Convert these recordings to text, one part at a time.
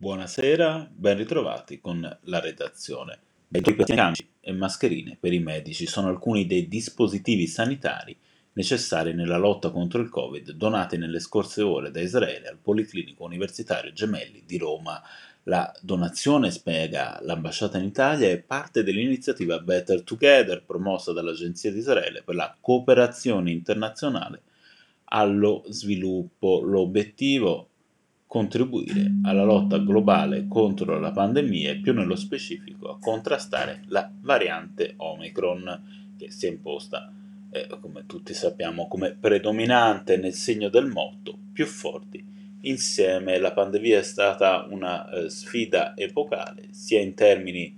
Buonasera, ben ritrovati con la redazione. Camici e mascherine per i medici sono alcuni dei dispositivi sanitari necessari nella lotta contro il Covid donati nelle scorse ore da Israele al Policlinico Universitario Gemelli di Roma. La donazione, spiega l'ambasciata in Italia, è parte dell'iniziativa Better Together promossa dall'Agenzia di Israele per la cooperazione internazionale allo sviluppo. L'obiettivo contribuire alla lotta globale contro la pandemia e più nello specifico a contrastare la variante Omicron che si è imposta, eh, come tutti sappiamo, come predominante nel segno del motto più forti. Insieme la pandemia è stata una eh, sfida epocale sia in termini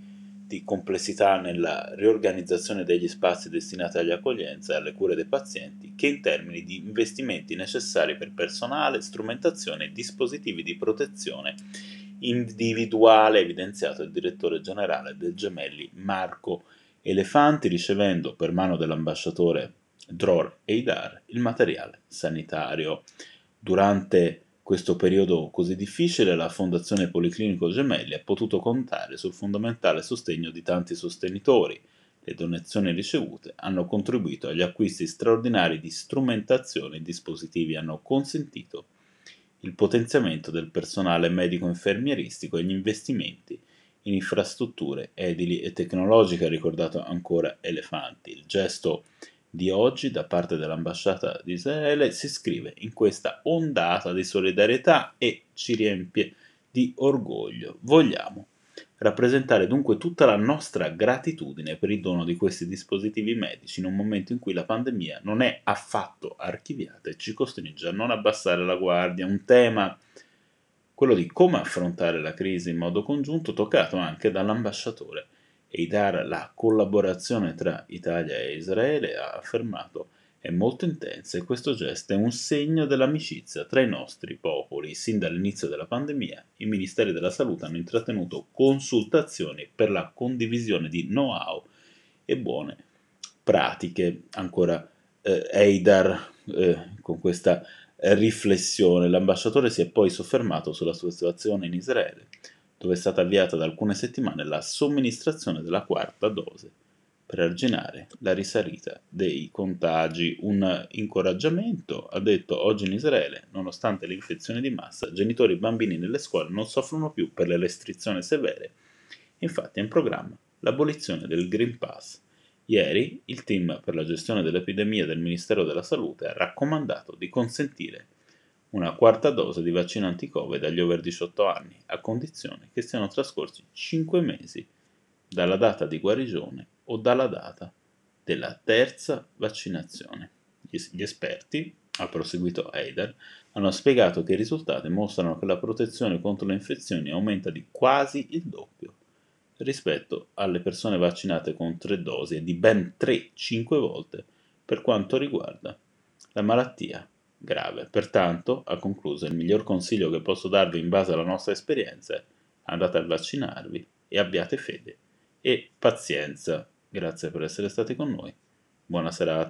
di complessità nella riorganizzazione degli spazi destinati all'accoglienza e alle cure dei pazienti, che in termini di investimenti necessari per personale, strumentazione e dispositivi di protezione individuale, evidenziato il direttore generale del Gemelli Marco Elefanti, ricevendo per mano dell'ambasciatore Dror Eidar il materiale sanitario. Durante questo periodo così difficile la Fondazione Policlinico Gemelli ha potuto contare sul fondamentale sostegno di tanti sostenitori. Le donazioni ricevute hanno contribuito agli acquisti straordinari di strumentazione e dispositivi hanno consentito il potenziamento del personale medico-infermieristico e gli investimenti in infrastrutture edili e tecnologiche, ha ricordato ancora Elefanti. Il gesto di oggi da parte dell'ambasciata di Israele si iscrive in questa ondata di solidarietà e ci riempie di orgoglio. Vogliamo rappresentare dunque tutta la nostra gratitudine per il dono di questi dispositivi medici in un momento in cui la pandemia non è affatto archiviata e ci costringe a non abbassare la guardia, un tema quello di come affrontare la crisi in modo congiunto toccato anche dall'ambasciatore Eidar la collaborazione tra Italia e Israele, ha affermato, è molto intensa e questo gesto è un segno dell'amicizia tra i nostri popoli. Sin dall'inizio della pandemia i ministeri della salute hanno intrattenuto consultazioni per la condivisione di know-how e buone pratiche. Ancora eh, Eidar eh, con questa riflessione. L'ambasciatore si è poi soffermato sulla situazione in Israele dove è stata avviata da alcune settimane la somministrazione della quarta dose per arginare la risalita dei contagi. Un incoraggiamento, ha detto oggi in Israele, nonostante l'infezione di massa, genitori e bambini nelle scuole non soffrono più per le restrizioni severe. Infatti è in programma l'abolizione del Green Pass. Ieri il team per la gestione dell'epidemia del Ministero della Salute ha raccomandato di consentire una quarta dose di vaccino anti-Covid agli over 18 anni, a condizione che siano trascorsi 5 mesi dalla data di guarigione o dalla data della terza vaccinazione. Gli esperti, ha proseguito Eider, hanno spiegato che i risultati mostrano che la protezione contro le infezioni aumenta di quasi il doppio rispetto alle persone vaccinate con tre dosi e di ben 3-5 volte per quanto riguarda la malattia grave. Pertanto, ha concluso, il miglior consiglio che posso darvi in base alla nostra esperienza è andate a vaccinarvi e abbiate fede e pazienza. Grazie per essere stati con noi. Buona serata.